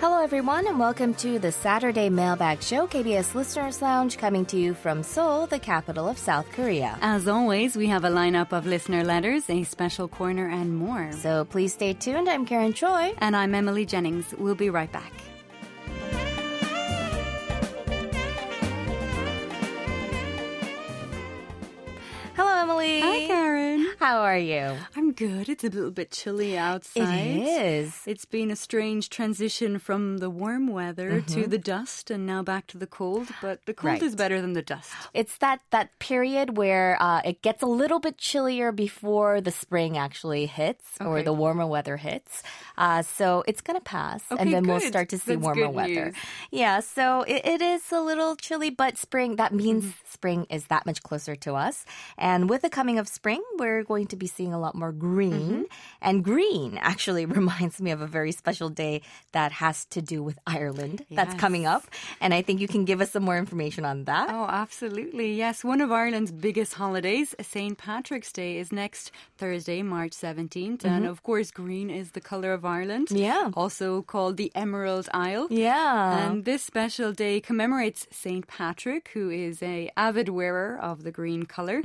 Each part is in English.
Hello, everyone, and welcome to the Saturday Mailbag Show, KBS Listeners Lounge, coming to you from Seoul, the capital of South Korea. As always, we have a lineup of listener letters, a special corner, and more. So please stay tuned. I'm Karen Choi. And I'm Emily Jennings. We'll be right back. Hi, Karen. How are you? I'm good. It's a little bit chilly outside. It is. It's been a strange transition from the warm weather to the dust and now back to the cold, but the cold Right. is better than the dust. It's that that period where uh, it gets a little bit chillier before the spring actually hits or the warmer weather hits. Uh, so it's gonna pass, Okay, and then we'll start to see That's warmer weather. news. Yeah, so it, it is a little chilly, but spring that means Mm-hmm. spring is that much closer to us. And with the coming of spring, we're going to be seeing a lot more green. Mm-hmm. And green actually reminds me of a very special day that has to do with Ireland. That's coming up, and I think you can give us some more information on that. Oh, absolutely. Yes, one of Ireland's biggest holidays, St. Patrick's Day, is next Thursday, March 17th. And of course, green is the colour of Ireland. Yeah. Also called the Emerald Isle. Yeah. And this special day commemorates St. Patrick, who is a avid wearer of the green color,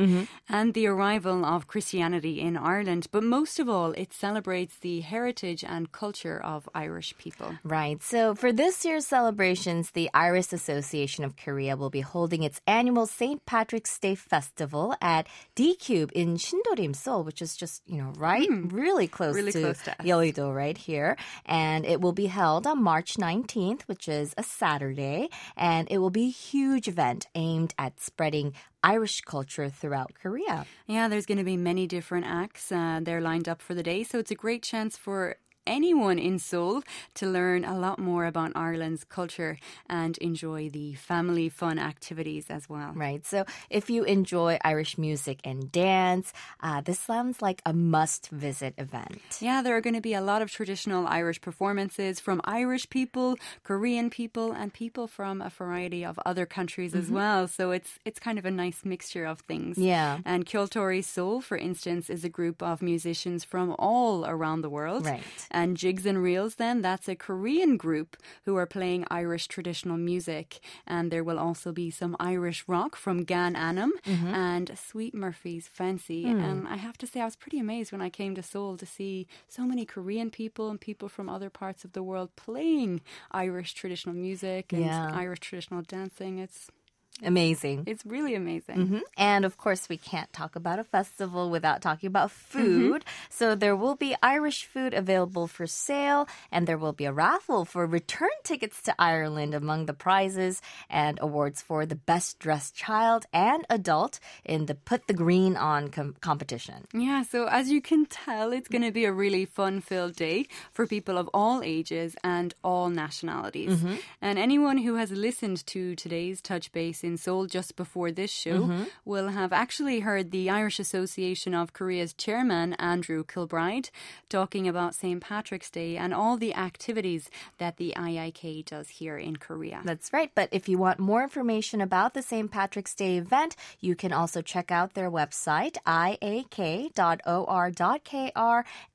and the arrival of Christianity in Ireland. But most of all, it celebrates the heritage and culture of Irish people. Right. So for this year's celebrations, the Irish Association of Korea will be holding its annual St. Patrick's Day Festival at D Cube in Shindorim, Seoul, which is just, you know, right? Hmm. Really close. Really to close to. Yeouido right here. And it will be held on March 19th, which is a Saturday. And it will be a huge event aimed at spreading Irish culture throughout Korea. Yeah, there's going to be many different acts. Uh, they're lined up for the day, so it's a great chance for anyone in Seoul to learn a lot more about Ireland's culture and enjoy the family fun activities as well. Right. So if you enjoy Irish music and dance, uh, this sounds like a must visit event. Yeah, there are going to be a lot of traditional Irish performances from Irish people, Korean people, and people from a variety of other countries as well. So it's it's kind of a nice mixture of things. Yeah. And Kiltory Soul, for instance, is a group of musicians from all around the world. Right. And Jigs and Reels, then, that's a Korean group who are playing Irish traditional music. And there will also be some Irish rock from Gan Ainm mm-hmm. and Sweet Murphy's Fancy. Hmm. And I have to say, I was pretty amazed when I came to Seoul to see so many Korean people and people from other parts of the world playing Irish traditional music and Yeah. Irish traditional dancing. It's Amazing. it's really amazing. Mhm. And of course, we can't talk about a festival without talking about food. So there will be Irish food available for sale, and there will be a raffle for return tickets to Ireland among the prizes and awards for the best dressed child and adult in the Put the Green On com- competition. Yeah, so as you can tell, it's going to be a really fun filled day for people of all ages and all nationalities. And anyone who has listened to today's touch base in Seoul just before this show mm-hmm. we'll have actually heard the Irish Association of Korea's chairman, Andrew Kilbride, talking about St. Patrick's Day and all the activities that the IAK does here in Korea. That's right. But if you want more information about the St. Patrick's Day event, you can also check out their website, iak.or.kr.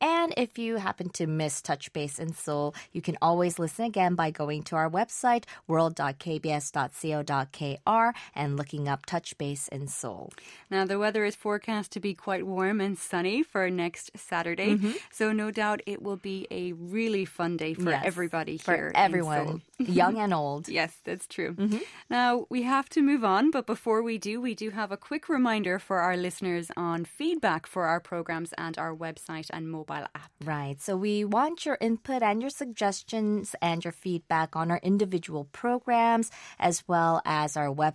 And if you happen to miss Touch Base in Seoul, you can always listen again by going to our website, world.kbs.co.kr, and looking up Touch Base in Seoul. Now, the weather is forecast to be quite warm and sunny for next Saturday. Mm-hmm. So, no doubt it will be a really fun day for Yes, everybody For here. in everyone, young and old. Yes, that's true. Mm-hmm. Now, we have to move on, but before we do, we do have a quick reminder for our listeners on feedback for our programs and our website and mobile app. Right. So we want your input and your suggestions and your feedback on our individual programs as well as our website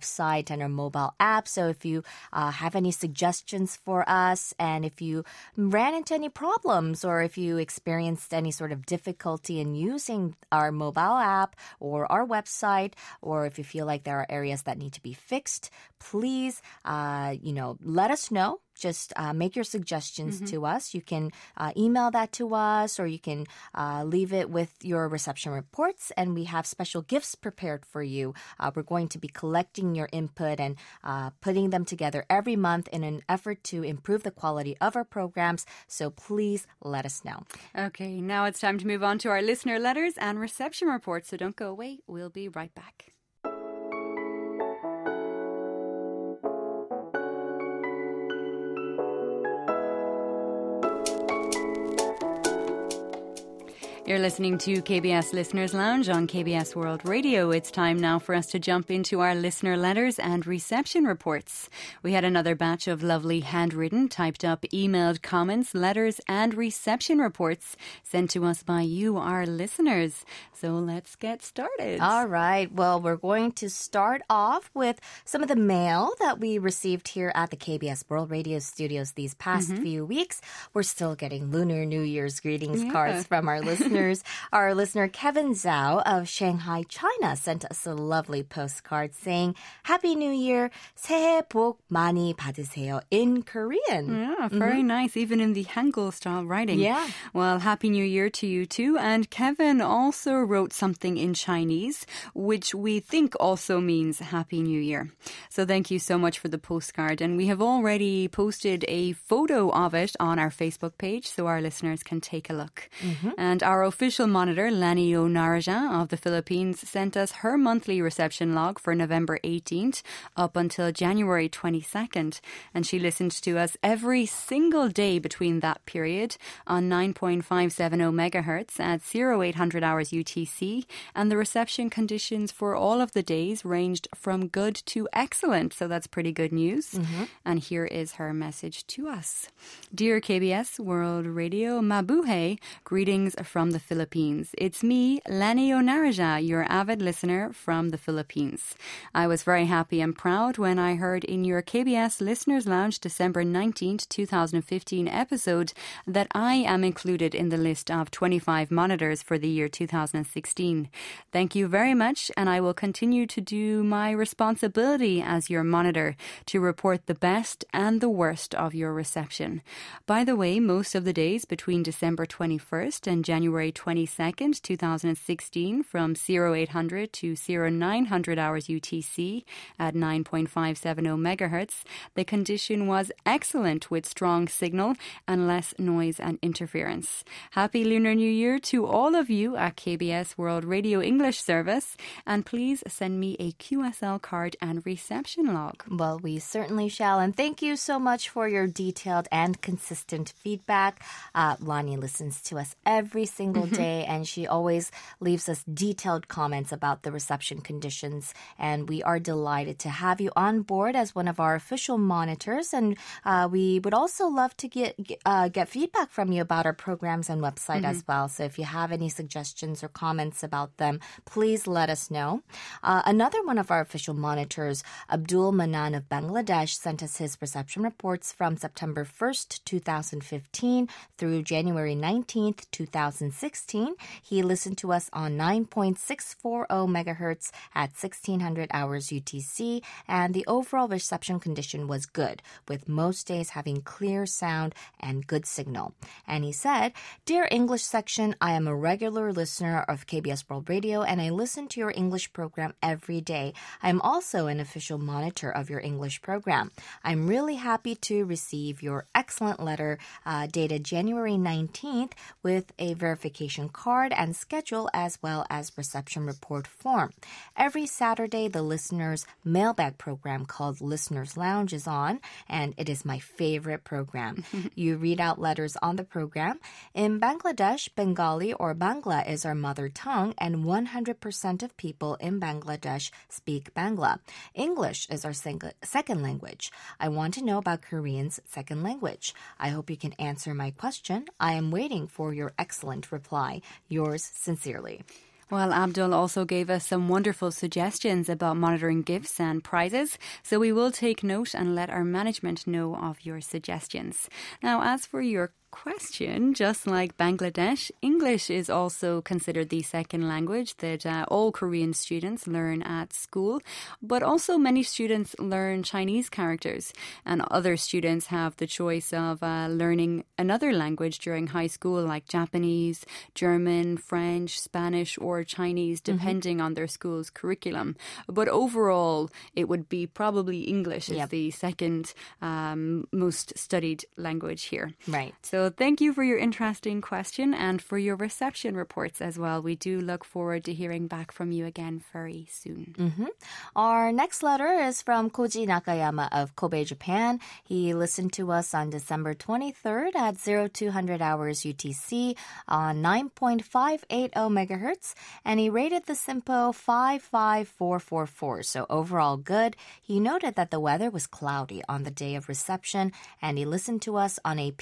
and our mobile app. So if you uh, have any suggestions for us and if you ran into any problems or if you experienced any sort of difficulty in using our mobile app or our website or if you feel like there are areas that need to be fixed, please, uh, you know, let us know just uh, make your suggestions to us. You can uh, email that to us or you can uh, leave it with your reception reports. And we have special gifts prepared for you. Uh, we're going to be collecting your input and uh, putting them together every month in an effort to improve the quality of our programs. So please let us know. Okay, now it's time to move on to our listener letters and reception reports. So don't go away. We'll be right back. You're listening to KBS Listeners Lounge on KBS World Radio. It's time now for us to jump into our listener letters and reception reports. We had another batch of lovely handwritten, typed up, emailed comments, letters, and reception reports sent to us by you, our listeners. So let's get started. All right. Well, we're going to start off with some of the mail that we received here at the KBS World Radio studios these past mm-hmm. few weeks. We're still getting Lunar New Year's greetings Yeah. cards from our listeners. our listener Kevin Zhao of Shanghai, China sent us a lovely postcard saying, Happy New Year. 새해 복 많이 받으세요 in Korean. Yeah, very nice, even in the Hangul style writing. Yeah. Well, Happy New Year to you too. And Kevin also wrote something in Chinese, which we think also means Happy New Year. So thank you so much for the postcard. And we have already posted a photo of it on our Facebook page so our listeners can take a look. And our official monitor, Lani Onaraja of the Philippines, sent us her monthly reception log for November 18th up until January 22nd. And she listened to us every single day between that period on 9.570 megahertz at 0800 hours UTC. And the reception conditions for all of the days ranged from good to excellent. So that's pretty good news. Mm-hmm. And here is her message to us. Dear KBS World Radio Mabuhay, greetings from the Philippines. It's me, Lani Onaraja, your avid listener from the Philippines. I was very happy and proud when I heard in your KBS Listeners Lounge December 19th, 2015 episode that I am included in the list of 25 monitors for the year 2016. Thank you very much, and I will continue to do my responsibility as your monitor to report the best and the worst of your reception. By the way, most of the days between December 21st and January 22nd, 2016, from 0800 to 0900 hours UTC at 9.570 megahertz, the condition was excellent with strong signal and less noise and interference. Happy Lunar New Year to all of you at KBS World Radio English Service, and please send me a QSL card and reception log. Well, we certainly shall. And thank you so much for your detailed and consistent feedback. Uh, Lani listens to us every single day, and she always leaves us detailed comments about the reception conditions. And we are delighted to have you on board as one of our official monitors. And uh, we would also love to get uh, get feedback from you about our programs and website as well. So if you have any suggestions or comments about them, please let us know. Uh, another one of our official monitors, Abdul Manan of Bangladesh, sent us his reception reports from September 1st, 2015 through January 19th, 2016. He listened to us on 9.640 megahertz at 1600 hours UTC, and the overall reception condition was good, with most days having clear sound and good signal. And he said, Dear English section, I am a regular listener of KBS World Radio and I listen to your English program every day. I am also an official monitor of your English program. I'm really happy to receive your excellent letter uh, dated January 19th with a verification card and schedule as well as reception report form. Every Saturday, the listeners' mailbag program called Listeners Lounge is on, and it is my favorite program. you read out letters on the program. In Bangladesh, Bengali or Bangla is our mother tongue, and 100% of people in Bangladesh speak Bangla. English is our second language. I want to know about Korean's second language. I hope you can answer my question. I am waiting for your excellent reply. Yours sincerely. Well, Abdul also gave us some wonderful suggestions about monitoring gifts and prizes, so we will take note and let our management know of your suggestions. Now, as for your question. Just like Bangladesh, English is also considered the second language that uh, all Korean students learn at school, but also many students learn Chinese characters, and other students have the choice of uh, learning another language during high school, like Japanese, German, French, Spanish, or Chinese, mm-hmm. depending mm-hmm. on their school's curriculum. But overall, it would be probably English yep. is the second um, most studied language here. Right. So thank you for your interesting question and for your reception reports as well. We do look forward to hearing back from you again very soon. Mm-hmm. Our next letter is from Koji Nakayama of Kobe, Japan. He listened to us on December 23rd at 0200 hours UTC on 9.580 megahertz, and he rated the SINPO 55444. So overall good. He noted that the weather was cloudy on the day of reception, and he listened to us on a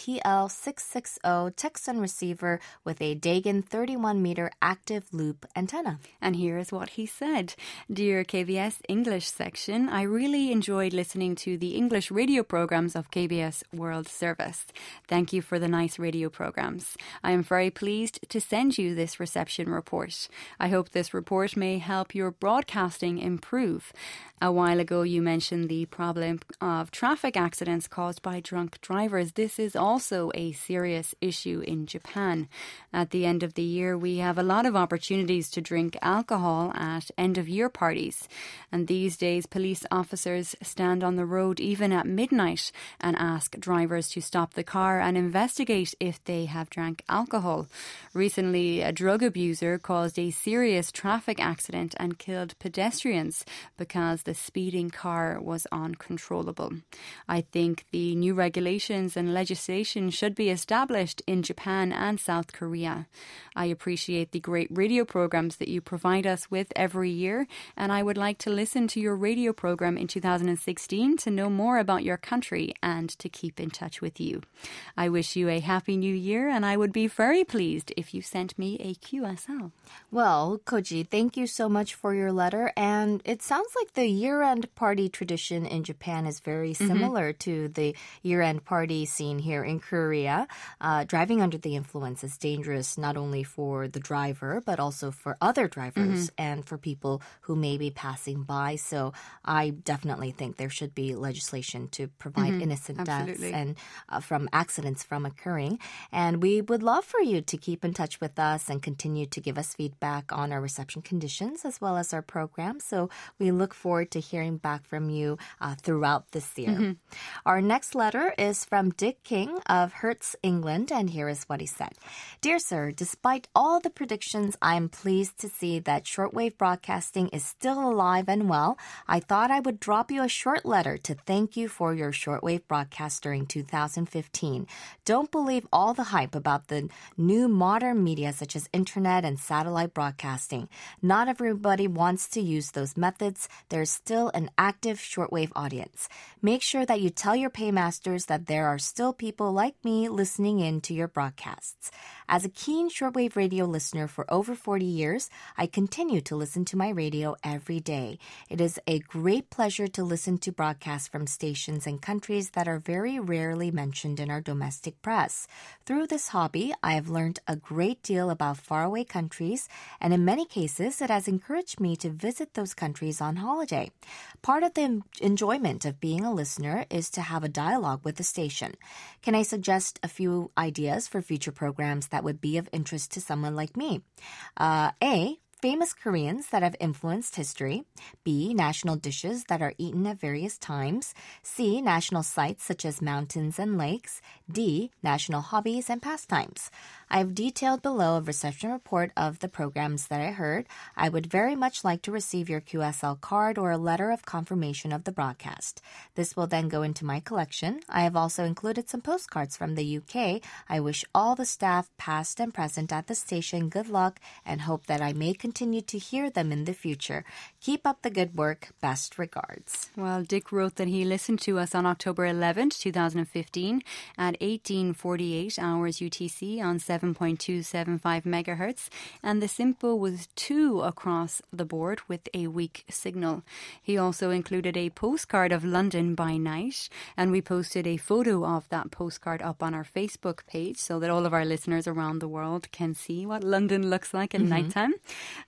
PL660 Tecsun receiver with a Dagon 31 meter active loop antenna. And here is what he said Dear KBS English section, I really enjoyed listening to the English radio programs of KBS World Service. Thank you for the nice radio programs. I am very pleased to send you this reception report. I hope this report may help your broadcasting improve. A while ago, you mentioned the problem of traffic accidents caused by drunk drivers. This is also a serious issue in Japan. At the end of the year, we have a lot of opportunities to drink alcohol at end of year parties. And these days, police officers stand on the road even at midnight and ask drivers to stop the car and investigate if they have drank alcohol. Recently, a drug abuser caused a serious traffic accident and killed pedestrians because the speeding car was uncontrollable. I think the new regulations and legislation should be established in Japan and South Korea. I appreciate the great radio programs that you provide us with every year, and I would like to listen to your radio program in 2016 to know more about your country and to keep in touch with you. I wish you a happy new year, and I would be very pleased if you sent me a QSL. Well, Koji, thank you so much for your letter, and it sounds like the year-end party tradition in Japan is very mm-hmm. similar mm-hmm. to the year-end party scene here in Korea. Uh, driving under the influence is dangerous not only for the driver but also for other drivers mm-hmm. and for people who may be passing by. So I definitely think there should be legislation to provide mm-hmm. innocent Absolutely. deaths and uh, from accidents from occurring. And we would love for you to keep in touch with us and continue to give us feedback on our reception conditions as well as our program. So we look forward to hearing back from you uh, throughout this year. Mm-hmm. Our next letter is from Dick King of Herts, England, and here is what he said Dear Sir, despite all the predictions, I am pleased to see that shortwave broadcasting is still alive and well. I thought I would drop you a short letter to thank you for your shortwave broadcast during 2015. Don't believe all the hype about the new modern media such as internet and satellite broadcasting. Not everybody wants to use those methods. There's still an active shortwave audience. Make sure that you tell your paymasters that there are still people like me listening in to your broadcasts. As a keen shortwave radio listener for over 40 years, I continue to listen to my radio every day. It is a great pleasure to listen to broadcasts from stations and countries that are very rarely mentioned in our domestic press. Through this hobby, I have learned a great deal about faraway countries, and in many cases, it has encouraged me to visit those countries on holiday. Part of the enjoyment of being a listener is to have a dialogue with the station. Can I suggest a few ideas for future programs that would be of interest to someone like me? Uh, a famous Koreans that have influenced history. B. National dishes that are eaten at various times. C. National sites such as mountains and lakes. D. National hobbies and pastimes. I have detailed below a reception report of the programs that I heard. I would very much like to receive your QSL card or a letter of confirmation of the broadcast. This will then go into my collection. I have also included some postcards from the UK. I wish all the staff, past and present at the station, good luck and hope that I may continue to hear them in the future. Keep up the good work. Best regards. Well, Dick wrote that he listened to us on October 11th, 2015 at 1848 hours UTC on 7.275 megahertz, and the SINPO was two across the board with a weak signal. He also included a postcard of London by night, and we posted a photo of that postcard up on our Facebook page so that all of our listeners around the world can see what London looks like at mm-hmm. nighttime.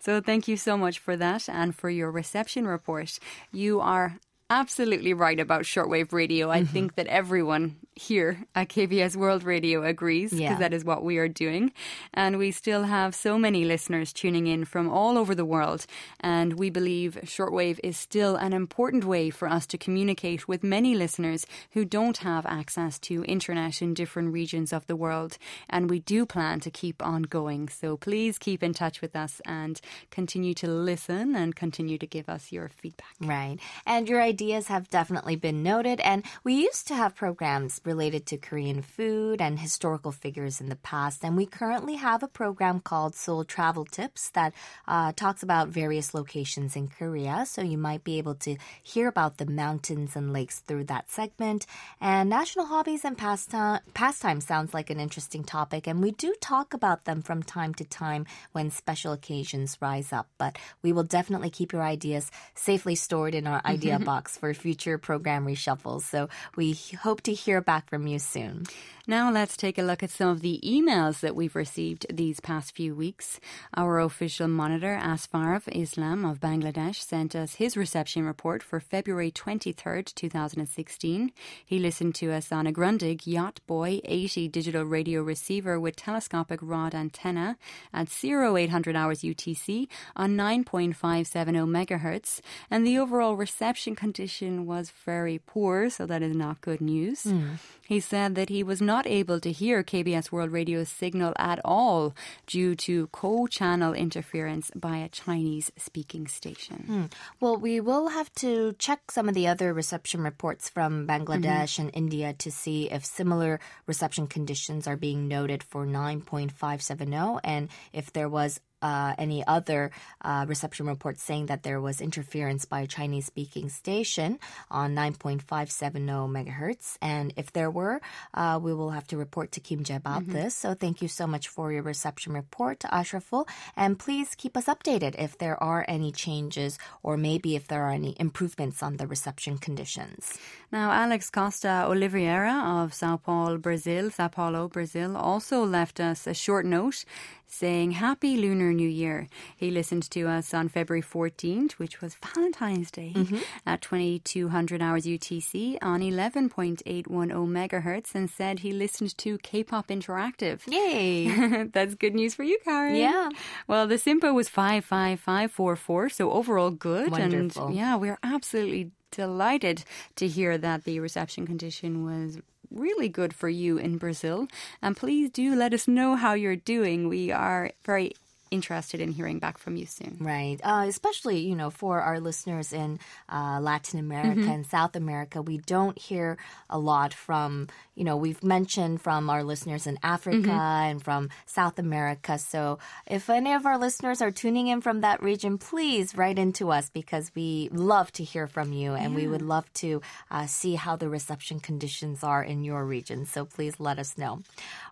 So thank you so much for that and for your reception report. You are absolutely right about shortwave radio. I mm-hmm. think that everyone here at KBS World Radio agrees because yeah. that is what we are doing. And we still have so many listeners tuning in from all over the world. And we believe shortwave is still an important way for us to communicate with many listeners who don't have access to internet in different regions of the world. And we do plan to keep on going. So please keep in touch with us and continue to listen and continue to give us your feedback. Right. And your ideas have definitely been noted. And we used to have programs related to Korean food and historical figures in the past. And we currently have a program called Seoul Travel Tips that uh, talks about various locations in Korea. So you might be able to hear about the mountains and lakes through that segment. And national hobbies and pastime, pastime sounds like an interesting topic. And we do talk about them from time to time when special occasions rise up. But we will definitely keep your ideas safely stored in our idea box for future program reshuffles. So we hope to hear back from you soon. Now let's take a look at some of the emails that we've received these past few weeks. Our official monitor, Ashraful Islam of Bangladesh, sent us his reception report for February 23rd, 2016. He listened to us on a Grundig Yacht Boy 80 digital radio receiver with telescopic rod antenna at 0800 hours UTC on 9.570 megahertz, and the overall reception condition was very poor, so that is not good news. Mm. He said that he was not able to hear KBS World Radio's signal at all due to co channel interference by a Chinese speaking station. Hmm. Well, we will have to check some of the other reception reports from Bangladesh mm-hmm. and India to see if similar reception conditions are being noted for 9.570 and if there was uh, any other uh, reception reports saying that there was interference by a Chinese speaking station on 9.570 megahertz. And if there were, uh, we will have to report to Kim Je about mm-hmm. this. So thank you so much for your reception report, Ashraful. And please keep us updated if there are any changes or maybe if there are any improvements on the reception conditions. Now, Alex Costa Oliveira of Sao Paulo, Brazil, Sao Paulo, Brazil, also left us a short note saying Happy Lunar New Year. He listened to us on February 14th, which was Valentine's Day, mm-hmm. at 2200 hours UTC on 11.810 megahertz and said he listened to K-pop Interactive. Yay! That's good news for you, Karen. Yeah. Well, the SINPO was 55544, so overall good. Wonderful. And yeah, we're absolutely delighted to hear that the reception condition was really good for you in Brazil. And please do let us know how you're doing. We are very interested in hearing back from you soon. Right. Uh, especially, you know, for our listeners in uh, Latin America mm-hmm. and South America, we don't hear a lot from, you know, we've mentioned from our listeners in Africa mm-hmm. and from South America. So if any of our listeners are tuning in from that region, please write into us because we love to hear from you and yeah. we would love to uh, see how the reception conditions are in your region. So please let us know.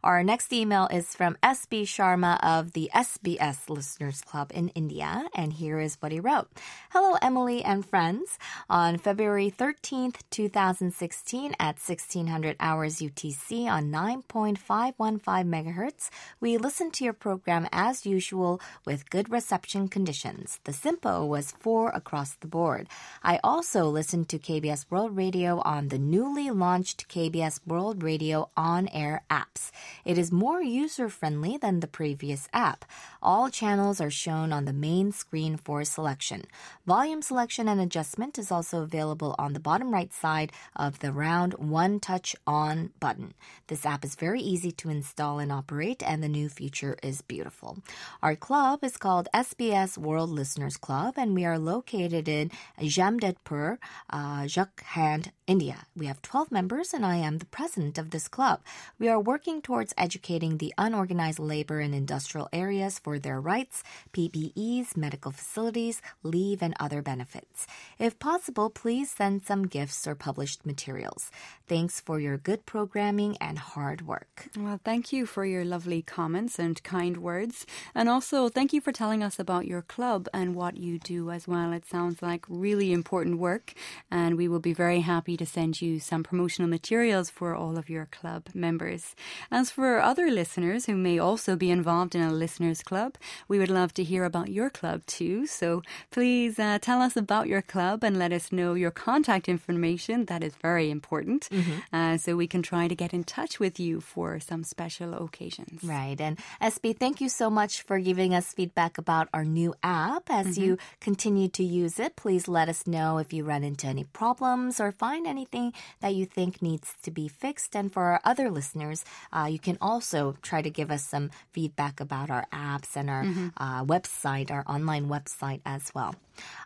Our next email is from SB Sharma of the SBS Listeners Club in India, and here is what he wrote. Hello, Emily and friends. On February 13th, 2016, at 1600 hours UTC on 9.515 megahertz, we listened to your program as usual with good reception conditions. The SINPO was four across the board. I also listened to KBS World Radio on the newly launched KBS World Radio on air apps. It is more user friendly than the previous app. All channels are shown on the main screen for selection. Volume selection and adjustment is also available on the bottom right side of the round One Touch On button. This app is very easy to install and operate, and the new feature is beautiful. Our club is called SBS World Listeners Club, and we are located in Jamshedpur, uh, Jharkhand India. We have 12 members, and I am the president of this club. We are working towards educating the unorganized labor in industrial areas for their rights, PPEs, medical facilities, leave, and other benefits. If possible, please send some gifts or published materials. Thanks for your good programming and hard work. Well, thank you for your lovely comments and kind words. And also, thank you for telling us about your club and what you do as well. It sounds like really important work, and we will be very happy to send you some promotional materials for all of your club members. As for other listeners who may also be involved in a listeners club, we would love to hear about your club too. So please uh, tell us about your club and let us know your contact information. That is very important. Mm-hmm. Uh, so we can try to get in touch with you for some special occasions. Right. And SB, thank you so much for giving us feedback about our new app. As mm-hmm. you continue to use it, please let us know if you run into any problems or find anything that you think needs to be fixed. And for our other listeners, uh, you can also try to give us some feedback about our apps and our mm-hmm. uh, website, our online website as well.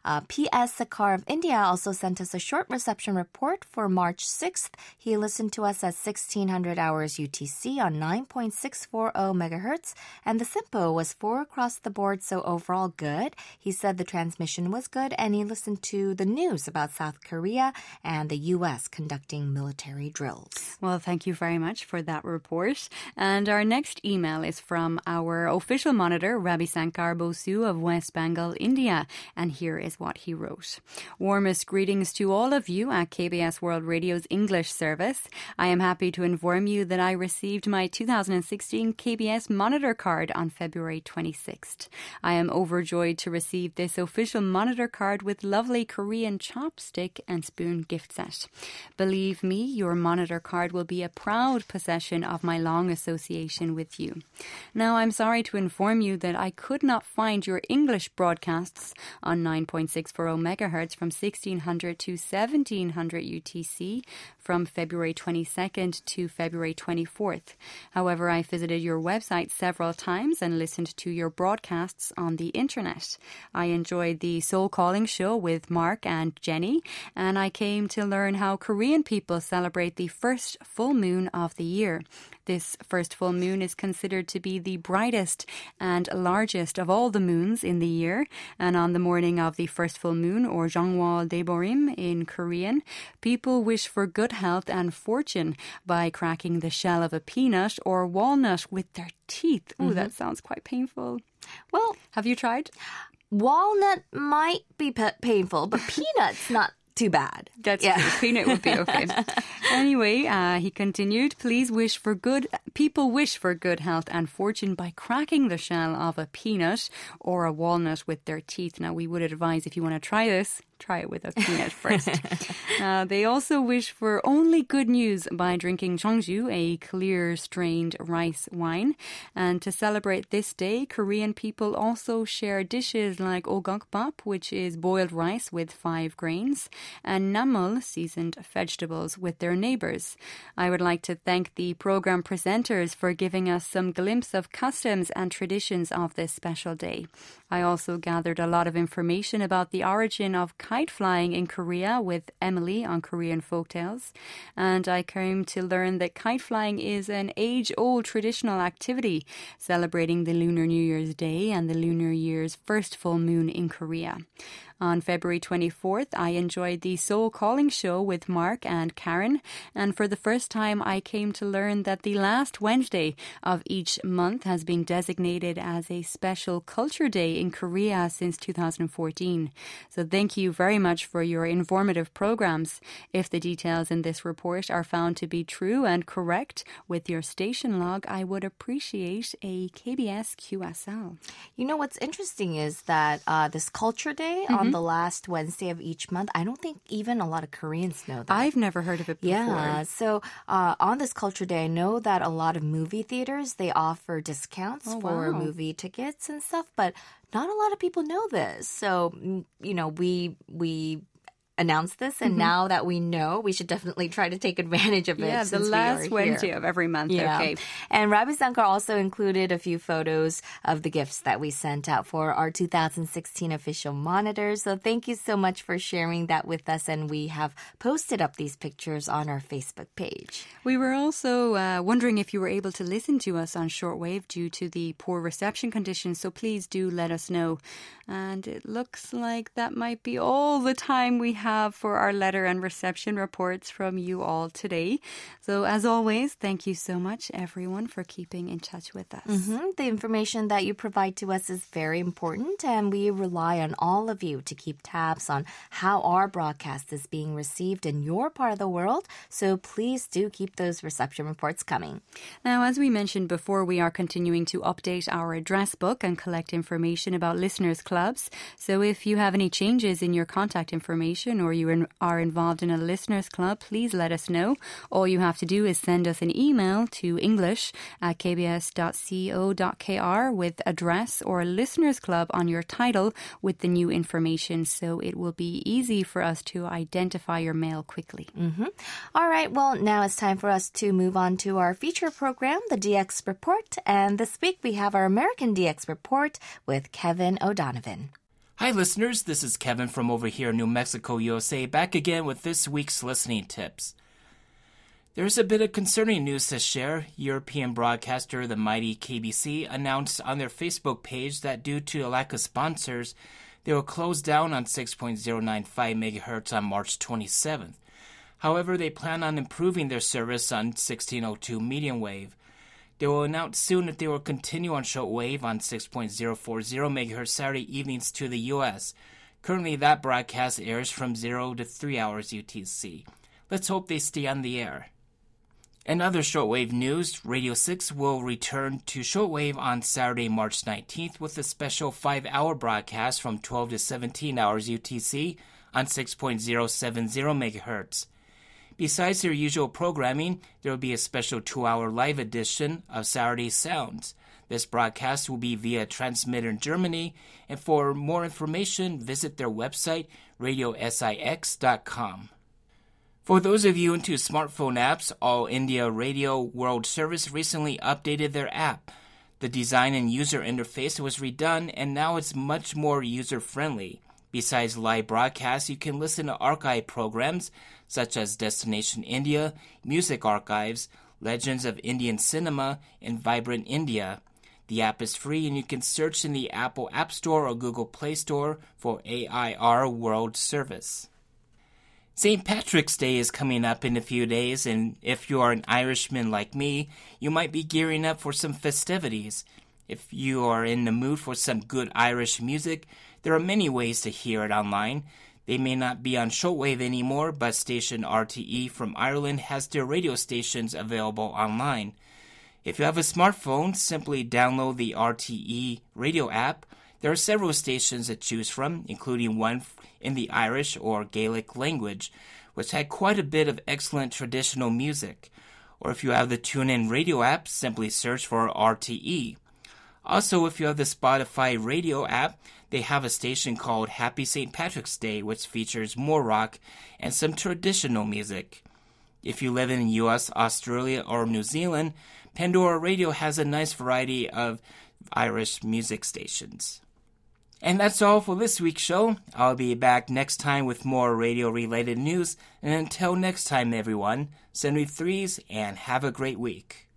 Uh, P.S. Sakar of India also sent us a short reception report for March 6th. He listened to us at 1600 hours UTC on 9.640 megahertz, and the SINPO was four across the board, so overall good. He said the transmission was good, and he listened to the news about South Korea and the U.S. conducting military drills. Well, thank you very much for that report. And our next email is from our official monitor, Ravi Sankar Bosu of West Bengal, India, and here is what he wrote. Warmest greetings to all of you at KBS World Radio's English service. I am happy to inform you that I received my 2016 KBS monitor card on February 26th. I am overjoyed to receive this official monitor card with lovely Korean chopstick and spoon gift set. Believe me, your monitor card will be a proud possession of my long association with you. Now, I'm sorry to inform you that I could not find your English broadcasts on 9.640 megahertz from 1600 to 1700 UTC from February 22nd to February 24th. However, I visited your website several times and listened to your broadcasts on the internet. I enjoyed the Seoul Calling show with Mark and Jenny, and I came to learn how Korean people celebrate the first full moon of the year. This first full moon is considered to be the brightest and largest of all the moons in the year. And on the morning of the first full moon, or Jeongwol Daeboreum in Korean, people wish for good health and fortune by cracking the shell of a peanut or walnut with their teeth. Oh, mm-hmm. that sounds quite painful. Well, have you tried? Walnut might be painful, but peanuts not too bad. That's yeah. True. Peanut would be okay. anyway, uh, he continued, please wish for good, people wish for good health and fortune by cracking the shell of a peanut or a walnut with their teeth. Now, we would advise if you want to try this, try it with a peanut first. uh, they also wish for only good news by drinking Jeongju, a clear strained rice wine. And to celebrate this day, Korean people also share dishes like ogokbap, which is boiled rice with five grains, and namul, seasoned vegetables, with their neighbors. I would like to thank the program presenters for giving us some glimpse of customs and traditions of this special day. I also gathered a lot of information about the origin of kite flying in Korea with Emily on Korean Folktales. And I came to learn that kite flying is an age old traditional activity celebrating the Lunar New Year's Day and the Lunar Year's first full moon in Korea. On February 24th, I enjoyed the Seoul Calling show with Mark and Karen, and for the first time, I came to learn that the last Wednesday of each month has been designated as a special culture day in Korea since 2014. So thank you very much for your informative programs. If the details in this report are found to be true and correct with your station log, I would appreciate a KBS QSL. You know what's interesting is that uh, this Culture Day mm-hmm. on on mm-hmm. the last Wednesday of each month. I don't think even a lot of Koreans know that. I've never heard of it before. Yeah. So uh, on this Culture Day, I know that a lot of movie theaters they offer discounts oh, for wow. movie tickets and stuff, but not a lot of people know this. So mm, you know, we we announce this, and now that we know, we should definitely try to take advantage of it. Yeah, the last Wednesday of every month. Yeah. Okay. And Ravi Sankar also included a few photos of the gifts that we sent out for our 2016 official monitors. So thank you so much for sharing that with us. And we have posted up these pictures on our Facebook page. We were also uh, wondering if you were able to listen to us on shortwave due to the poor reception conditions. So please do let us know. And it looks like that might be all the time we have for our letter and reception reports from you all today. So as always, thank you so much, everyone, for keeping in touch with us. Mhm. The information that you provide to us is very important, and we rely on all of you to keep tabs on how our broadcast is being received in your part of the world. So please do keep those reception reports coming. Now, as we mentioned before, we are continuing to update our address book and collect information about listeners' clubs. So if you have any changes in your contact information or you are involved in a listeners' club, please let us know. All you have to do is send us an email to english at kbs.co.kr with address or listeners' club on your title with the new information. So it will be easy for us to identify your mail quickly. Mm-hmm. All right, well, now it's time for us to move on to our feature program, the DX Report. And this week we have our American DX Report with Kevin O'Donovan. Hi, listeners. This is Kevin from over here in New Mexico, USA, back again with this week's listening tips. There's a bit of concerning news to share. European broadcaster the mighty KBC announced on their Facebook page that due to a lack of sponsors, they will close down on 6.095 MHz on March 27th. However, they plan on improving their service on 1602 medium wave. They will announce soon that they will continue on shortwave on 6.040 MHz Saturday evenings to the US. Currently, that broadcast airs from 0 to 3 hours UTC. Let's hope they stay on the air. In other shortwave news, Radio 6 will return to shortwave on Saturday, March 19th with a special 5 hour broadcast from 12 to 17 hours UTC on 6.070 MHz. Besides their usual programming, there will be a special 2 hour live edition of Saturday Sounds. This broadcast will be via transmitter in Germany, and for more information, visit their website, radiosix.com. For those of you into smartphone apps, All India Radio World Service recently updated their app. The design and user interface was redone and now it's much more user friendly. Besides live broadcasts, you can listen to archive programs such as Destination India, Music Archives, Legends of Indian Cinema, and Vibrant India. The app is free and you can search in the Apple App Store or Google Play Store for AIR World Service. St. Patrick's Day is coming up in a few days, and if you are an Irishman like me, you might be gearing up for some festivities. If you are in the mood for some good Irish music, there are many ways to hear it online. They may not be on shortwave anymore, but station RTE from Ireland has their radio stations available online. If you have a smartphone, simply download the RTE radio app. There are several stations to choose from, including one in the Irish or Gaelic language, which had quite a bit of excellent traditional music. Or if you have the TuneIn radio app, simply search for RTE. Also, if you have the Spotify radio app, they have a station called Happy St. Patrick's Day, which features more rock and some traditional music. If you live in the US, Australia, or New Zealand, Pandora Radio has a nice variety of Irish music stations. And that's all for this week's show. I'll be back next time with more radio related news. And until next time, everyone, send me threes and have a great week.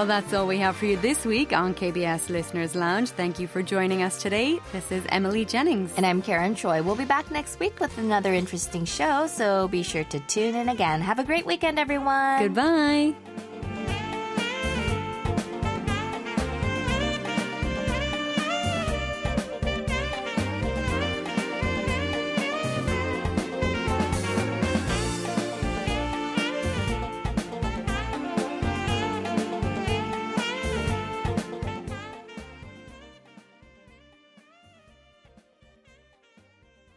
Well, that's all we have for you this week on KBS Listeners Lounge. Thank you for joining us today. This is Emily Jennings. And I'm Karen Choi. We'll be back next week with another interesting show, so be sure to tune in again. Have a great weekend, everyone. Goodbye.